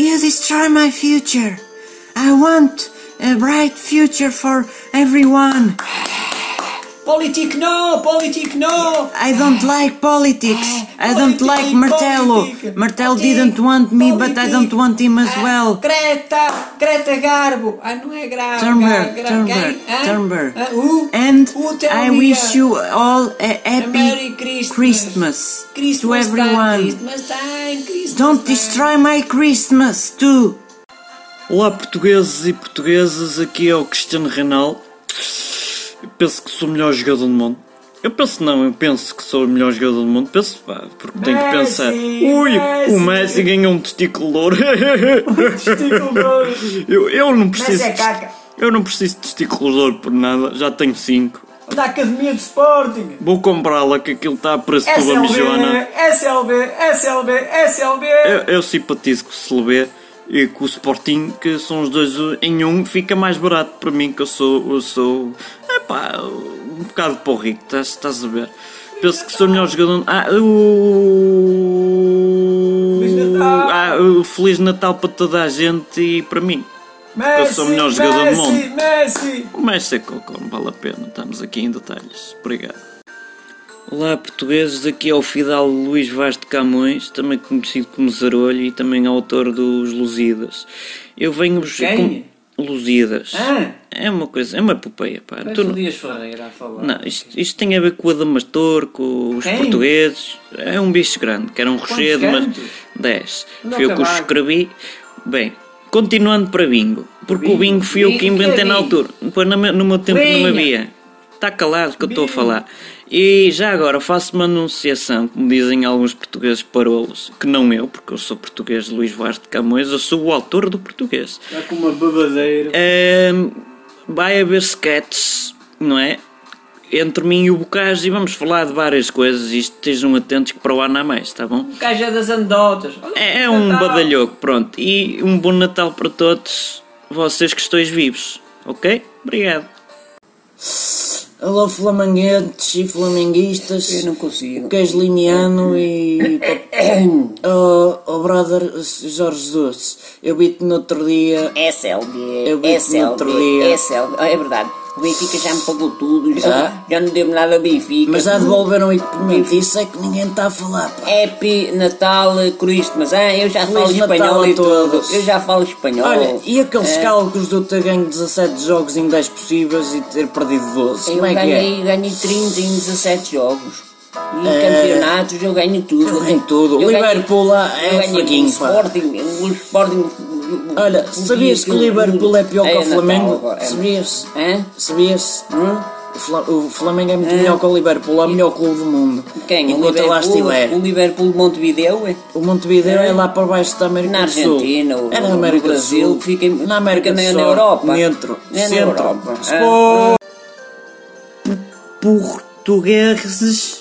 You destroy my future. I want a bright future for everyone. Politic no, politic no. I don't like politics. I don't like Martello politic, didn't want me, but I don't want him as Ah, well. Greta, Greta Garbo. Ah, não é Garbo. Thunberg, quem? Ah? Ah, who? And I wish you all a happy Christmas. To everyone. Don't destroy my Christmas too. Olá portugueses e portuguesas, aqui é o Cristiano Ronaldo. Eu penso que sou o melhor jogador do mundo. Eu penso não, eu penso que sou o melhor jogador do mundo. Penso, pá, porque tenho que Messi, pensar. Ui, Messi. o Messi ganhou um testículo de ouro. Testículo de ouro. eu, eu não preciso. Messi é caca. Eu não preciso de testículo de ouro por nada, já tenho 5. Da Academia de Sporting. Vou comprá-la que aquilo está a preço de uma mijona. SLB, SLB, SLB. Eu, eu simpatizo com o CLB e com o Sporting, que são os dois em um, fica mais barato para mim, que eu sou, eu sou epá, um bocado para o rico, estás, estás a ver? Penso que sou o melhor jogador. Ah, o. Feliz Natal. Ah, o Feliz Natal para toda a gente e para mim. Messi, eu sou o melhor jogador do Messi, mundo. Messi. O Messi é cocô, não vale a pena, estamos aqui em detalhes. Obrigado. Olá portugueses, aqui é o Fidal Luís Vaz de Camões, também conhecido como Zarolho e também autor dos Lusíadas. Eu venho-vos Quem? com Lusíadas. Ah. É uma coisa, é uma epopeia, pá. Tu não- Dias Ferreira a falar. não, isto, isto tem a ver com o Adamastor, com os Quem? portugueses. É um bicho grande, que era um rochedo, mas cantos? 10. Anda Fui eu que os escrevi. Bem, continuando para bingo, porque Bingo? o bingo fui eu que inventei é na altura. Depois no meu, tempo não Bingo? havia. Está calado que eu estou a falar. E já agora faço uma anunciação, como dizem alguns portugueses parolos, que não eu, porque eu sou português Luís Vaz de Camões, eu sou o autor do português. Está com uma babadeira. Ahm, vai haver sketches, não é? Entre mim e o Bocage e vamos falar de várias coisas e estejam atentos que para o ano há mais, tá bom? Caixa das anedotas. É, é um Natal. badalhoco, pronto. E um bom Natal para todos vocês que estáis vivos, ok? Obrigado. Alô flamenguenses e flamenguistas. Eu não consigo. Queijo limiano e. oh, oh brother Jorge Jesus, eu vi-te no outro dia. SLB, Eu vi-te no outro dia. SLB, SLB. Ah, é verdade. O Benfica já me pagou tudo, já, Já? já não deu-me nada ao Benfica. Mas já devolveram equipamento. Isso é que ninguém está a falar, pá. Happy Natal Christmas, ah, eu já falo Natal espanhol a e tudo. todos. Eu já falo espanhol. Olha, e aqueles É. cálculos de eu ter ganho 17 jogos em 10 possíveis e ter perdido 12? Eu Como é que é? ganhei, ganhei 30 em 17 jogos. E em É. campeonatos eu ganho tudo. Eu ganho tudo. Eu O ganhei- Liverpool é eu ganhei fraquinho, com o pá. Sporting, o Sporting. Olha, sabias que o Liverpool é pior que o Natal Flamengo? agora, é. Sabias? Hã? Sabias? O Fla- O Flamengo é muito melhor que o Liverpool, é o melhor clube do mundo. Quem? O Liverpool, o Liverpool de Montevideo? é? O Montevideo é lá por baixo da América Na do Sul. Argentina, é na América Brasil, do Sul. fica em- na América fica do na- Sul. na Europa. Dentro. É na centro. Europa. Sport. Portugueses